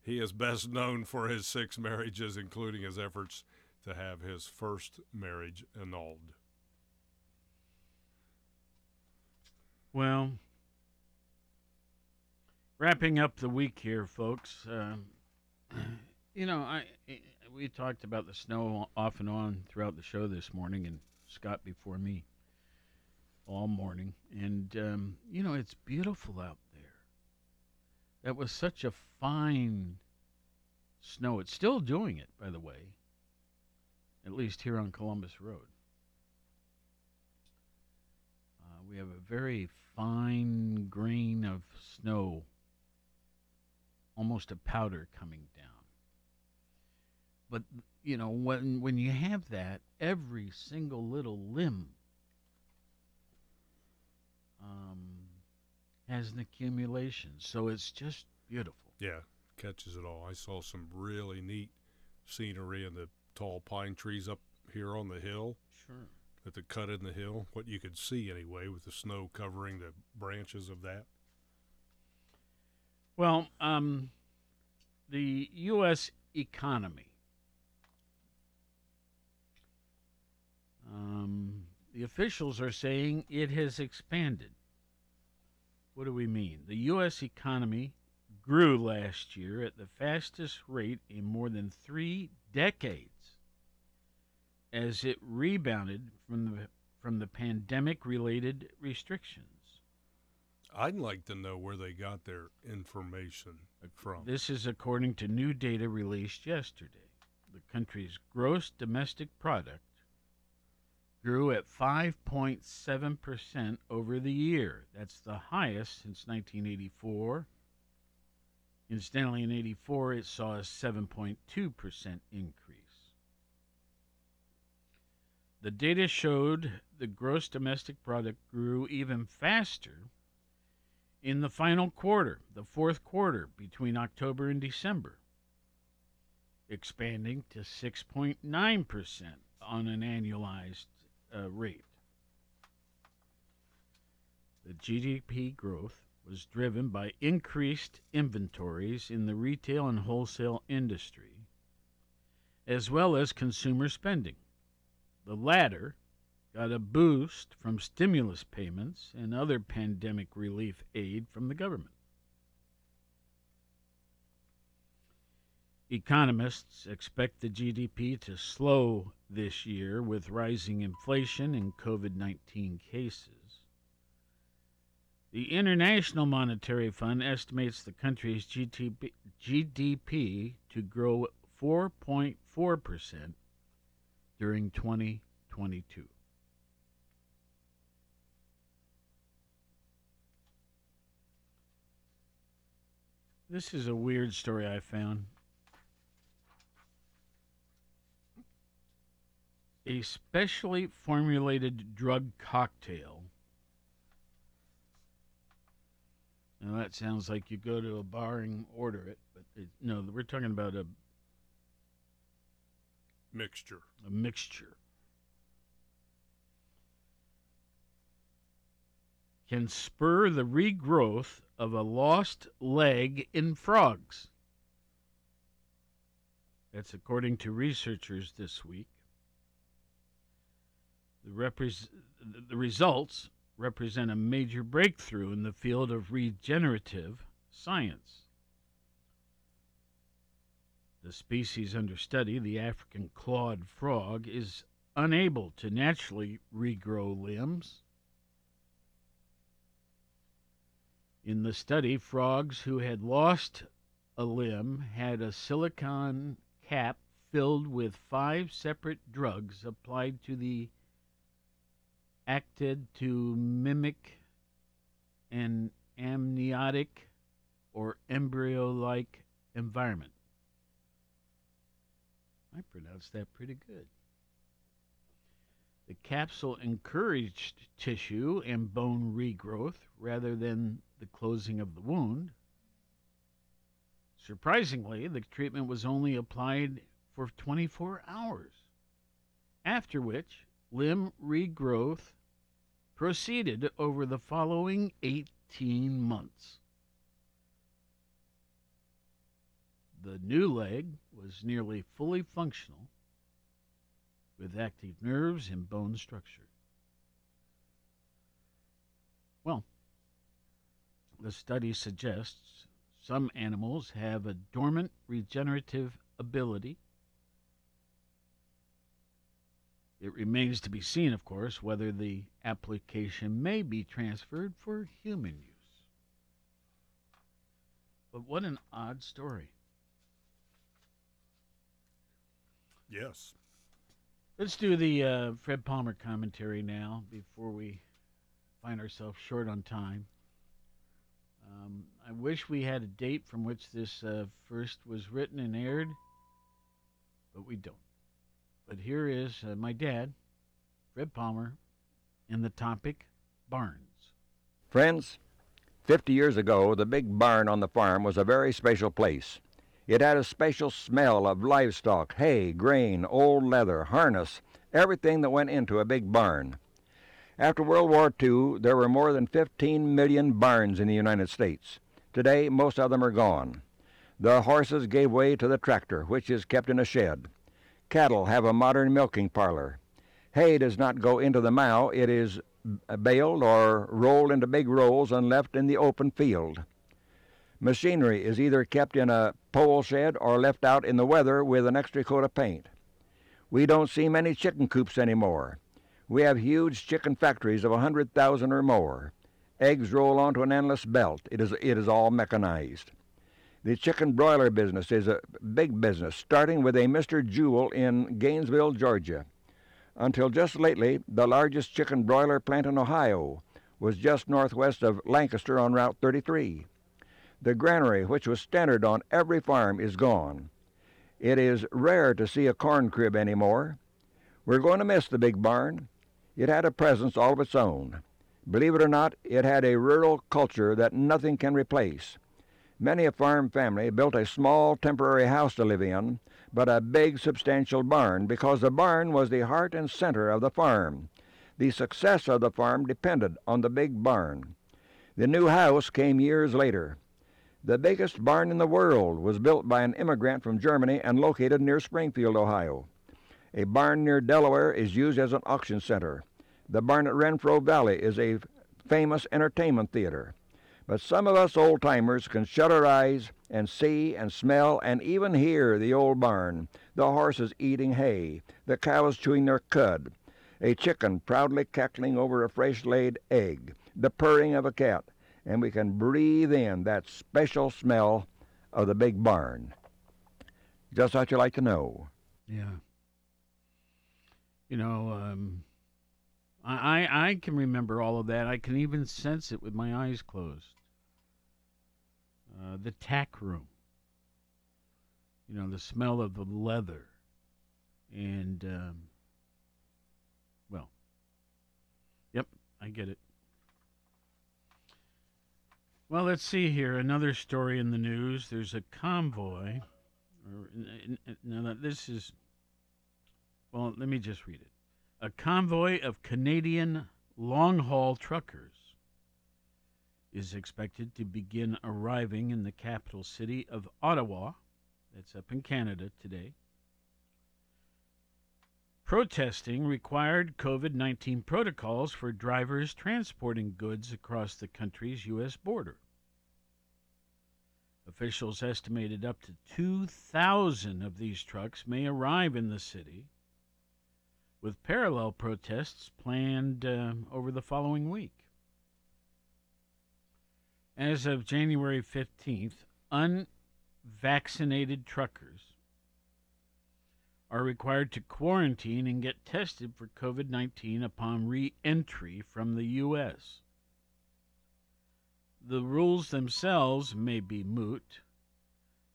He is best known for his six marriages, including his efforts to have his first marriage annulled. Well, wrapping up the week here, folks. Um, you know, I we talked about the snow off and on throughout the show this morning, and Scott before me all morning, and um, you know it's beautiful out there. That was such a fine snow. It's still doing it, by the way. At least here on Columbus Road. Uh, we have a very fine grain of snow, almost a powder coming down. But you know, when when you have that, every single little limb um, has an accumulation, so it's just beautiful. Yeah, catches it all. I saw some really neat scenery in the tall pine trees up here on the hill. Sure. At the cut in the hill, what you could see anyway, with the snow covering the branches of that. Well, um, the U.S. economy. Um, the officials are saying it has expanded. What do we mean? The U.S. economy grew last year at the fastest rate in more than three decades as it rebounded from the from the pandemic related restrictions. I'd like to know where they got their information from. This is according to new data released yesterday. The country's gross domestic product grew at 5.7% over the year. That's the highest since 1984. Incidentally, in 84, it saw a 7.2% increase. The data showed the gross domestic product grew even faster in the final quarter, the fourth quarter between October and December, expanding to 6.9% on an annualized uh, rate. The GDP growth was driven by increased inventories in the retail and wholesale industry, as well as consumer spending. The latter got a boost from stimulus payments and other pandemic relief aid from the government. Economists expect the GDP to slow this year with rising inflation and COVID 19 cases. The International Monetary Fund estimates the country's GDP, to grow 4.4% during 2022. This is a weird story I found. A specially formulated drug cocktail. Now that sounds like you go to a bar and order it, but it, no, we're talking about a Mixture. A mixture. Can spur the regrowth of a lost leg in frogs. That's according to researchers this week. The, repres- the results represent a major breakthrough in the field of regenerative science. The species under study, the African clawed frog, is unable to naturally regrow limbs. In the study, frogs who had lost a limb had a silicon cap filled with five separate drugs applied to the acted to mimic an amniotic or embryo like environment. I pronounced that pretty good. The capsule encouraged tissue and bone regrowth rather than the closing of the wound. Surprisingly, the treatment was only applied for 24 hours, after which limb regrowth proceeded over the following 18 months. The new leg was nearly fully functional with active nerves and bone structure. Well, the study suggests some animals have a dormant regenerative ability. It remains to be seen, of course, whether the application may be transferred for human use. But what an odd story. Yes. Let's do the uh, Fred Palmer commentary now before we find ourselves short on time. Um, I wish we had a date from which this uh, first was written and aired, but we don't. But here is uh, my dad, Fred Palmer, and the topic barns. Friends, 50 years ago, the big barn on the farm was a very special place. It had a special smell of livestock, hay, grain, old leather, harness, everything that went into a big barn. After World War II, there were more than 15 million barns in the United States. Today, most of them are gone. The horses gave way to the tractor, which is kept in a shed. Cattle have a modern milking parlor. Hay does not go into the mow, it is baled or rolled into big rolls and left in the open field. Machinery is either kept in a pole shed or left out in the weather with an extra coat of paint. We don't see many chicken coops anymore. We have huge chicken factories of a hundred thousand or more. Eggs roll onto an endless belt. It is, it is all mechanized. The chicken broiler business is a big business, starting with a Mr. Jewell in Gainesville, Georgia. Until just lately, the largest chicken broiler plant in Ohio was just northwest of Lancaster on Route 33. The granary, which was standard on every farm, is gone. It is rare to see a corn crib anymore. We're going to miss the big barn. It had a presence all of its own. Believe it or not, it had a rural culture that nothing can replace. Many a farm family built a small temporary house to live in, but a big substantial barn because the barn was the heart and center of the farm. The success of the farm depended on the big barn. The new house came years later. The biggest barn in the world was built by an immigrant from Germany and located near Springfield, Ohio. A barn near Delaware is used as an auction center. The barn at Renfro Valley is a famous entertainment theater. But some of us old timers can shut our eyes and see and smell and even hear the old barn, the horses eating hay, the cows chewing their cud, a chicken proudly cackling over a fresh laid egg, the purring of a cat, and we can breathe in that special smell of the big barn. Just what you like to know. Yeah. You know, um, I, I I can remember all of that. I can even sense it with my eyes closed. Uh, the tack room. You know, the smell of the leather, and um, well, yep, I get it. Well, let's see here. Another story in the news. There's a convoy. Or, n- n- no, this is. Well, let me just read it. A convoy of Canadian long haul truckers is expected to begin arriving in the capital city of Ottawa, that's up in Canada today. Protesting required COVID 19 protocols for drivers transporting goods across the country's U.S. border. Officials estimated up to 2,000 of these trucks may arrive in the city, with parallel protests planned uh, over the following week. As of January 15th, unvaccinated truckers are required to quarantine and get tested for COVID 19 upon re entry from the U.S. The rules themselves may be moot.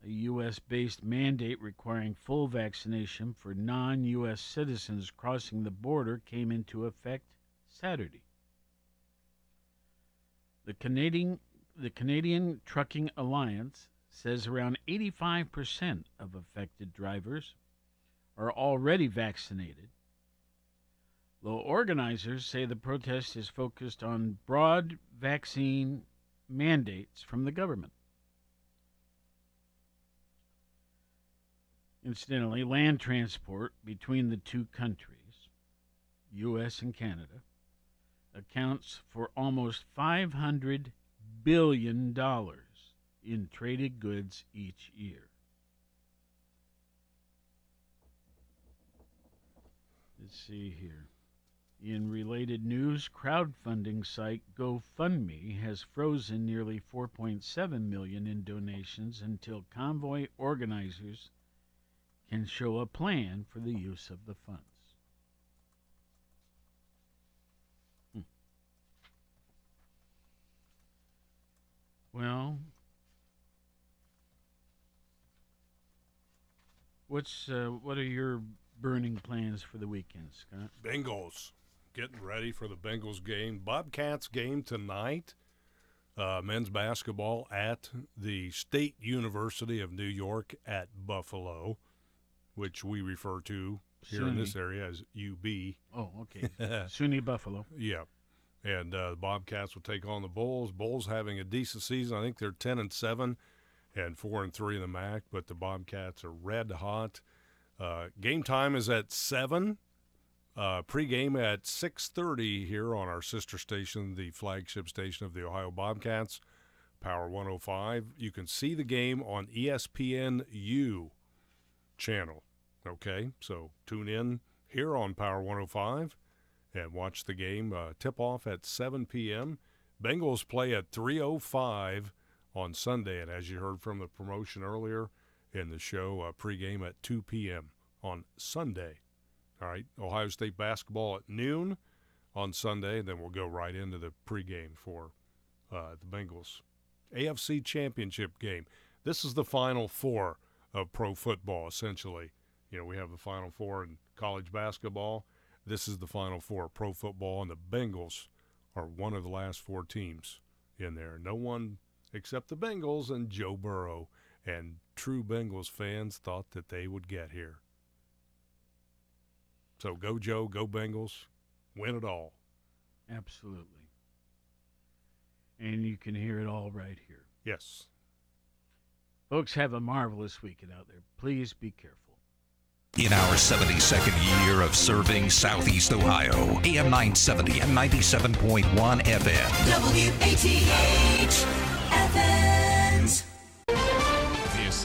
A U.S. based mandate requiring full vaccination for non U.S. citizens crossing the border came into effect Saturday. The Canadian, the Canadian Trucking Alliance says around 85% of affected drivers are already vaccinated. Though organizers say the protest is focused on broad vaccine mandates from the government. Incidentally, land transport between the two countries, U.S. and Canada, accounts for almost $500 billion in traded goods each year. Let's see here. In related news, crowdfunding site GoFundMe has frozen nearly 4.7 million in donations until convoy organizers can show a plan for the use of the funds. Hmm. Well, what's uh, what are your burning plans for the weekend, Scott? Bengals getting ready for the Bengals game. Bobcats game tonight. Uh, men's basketball at the State University of New York at Buffalo, which we refer to here in this area as UB. Oh, okay. SUNY Buffalo. Yeah. And uh, the Bobcats will take on the Bulls. Bulls having a decent season. I think they're 10 and 7 and 4 and 3 in the MAC, but the Bobcats are red hot. Uh, game time is at 7. Uh, pregame at 6:30 here on our sister station, the flagship station of the Ohio Bobcats, Power 105. You can see the game on ESPN U channel. Okay, so tune in here on Power 105 and watch the game. Uh, tip off at 7 p.m. Bengals play at 3:05 on Sunday, and as you heard from the promotion earlier in the show, uh, pregame at 2 p.m. on Sunday. All right, Ohio State basketball at noon on Sunday, and then we'll go right into the pregame for uh, the Bengals AFC Championship game. This is the Final Four of pro football, essentially. You know, we have the Final Four in college basketball. This is the Final Four of pro football, and the Bengals are one of the last four teams in there. No one except the Bengals and Joe Burrow and true Bengals fans thought that they would get here. So go Joe, go Bengals, win it all. Absolutely. And you can hear it all right here. Yes. Folks, have a marvelous weekend out there. Please be careful. In our 72nd year of serving Southeast Ohio, AM 970 and 97.1 FM. WATH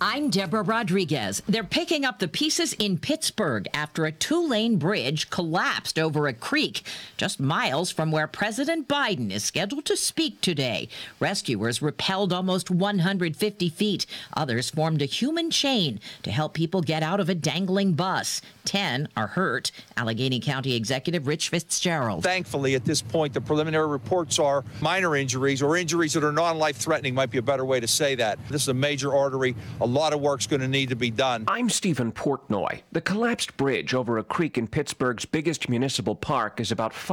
I'm Deborah Rodriguez. They're picking up the pieces in Pittsburgh after a two lane bridge collapsed over a creek just miles from where President Biden is scheduled to speak today. Rescuers repelled almost 150 feet. Others formed a human chain to help people get out of a dangling bus. Ten are hurt. Allegheny County Executive Rich Fitzgerald. Thankfully, at this point, the preliminary reports are minor injuries or injuries that are non life threatening, might be a better way to say that. This is a major artery. A lot of work's going to need to be done. I'm Steven Portnoy. The collapsed bridge over a creek in Pittsburgh's biggest municipal park is about five